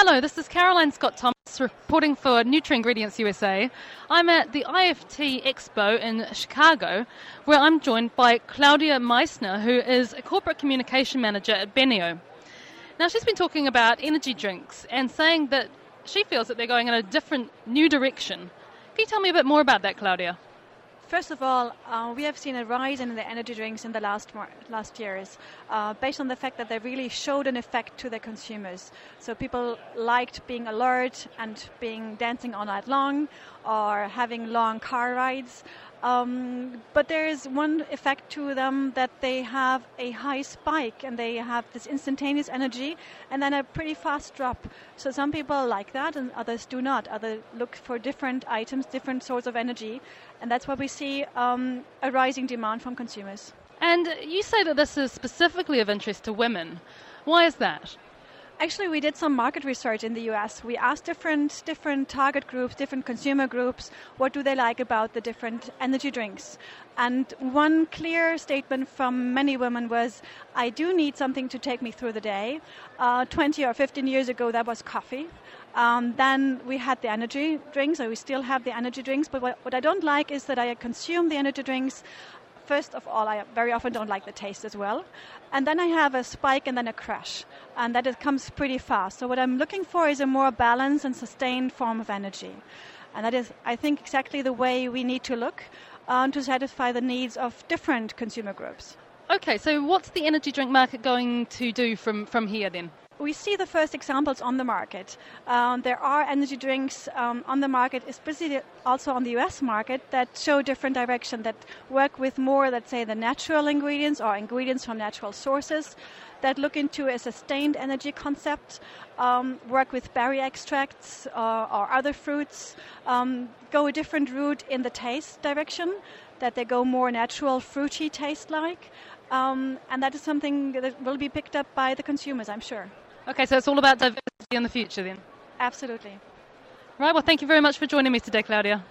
Hello, this is Caroline Scott Thomas reporting for NutraIngredients USA. I'm at the IFT Expo in Chicago, where I'm joined by Claudia Meissner, who is a corporate communication manager at Beneo. Now, she's been talking about energy drinks and saying that she feels that they're going in a different, new direction. Can you tell me a bit more about that, Claudia? First of all, uh, we have seen a rise in the energy drinks in the last last years, uh, based on the fact that they really showed an effect to the consumers. So people liked being alert and being dancing all night long, or having long car rides. Um, but there is one effect to them that they have a high spike and they have this instantaneous energy and then a pretty fast drop. So some people like that and others do not. Others look for different items, different sorts of energy, and that's why we see um, a rising demand from consumers. And you say that this is specifically of interest to women. Why is that? Actually, we did some market research in the US. We asked different different target groups, different consumer groups, what do they like about the different energy drinks. And one clear statement from many women was, I do need something to take me through the day. Uh, 20 or 15 years ago, that was coffee. Um, then we had the energy drinks, or we still have the energy drinks. But what, what I don't like is that I consume the energy drinks first of all, I very often don't like the taste as well. And then I have a spike and then a crash. And that it comes pretty fast. So what I'm looking for is a more balanced and sustained form of energy. And that is, I think, exactly the way we need to look uh, to satisfy the needs of different consumer groups. Okay, so what's the energy drink market going to do from, from here then? We see the first examples on the market. Um, there are energy drinks um, on the market, especially also on the US market, that show different direction, that work with more, let's say, the natural ingredients or ingredients from natural sources, that look into a sustained energy concept, um, work with berry extracts uh, or other fruits, um, go a different route in the taste direction, that they go more natural, fruity taste like. Um, and that is something that will be picked up by the consumers, I'm sure. Okay, so it's all about diversity in the future then? Absolutely. Right, well, thank you very much for joining me today, Claudia.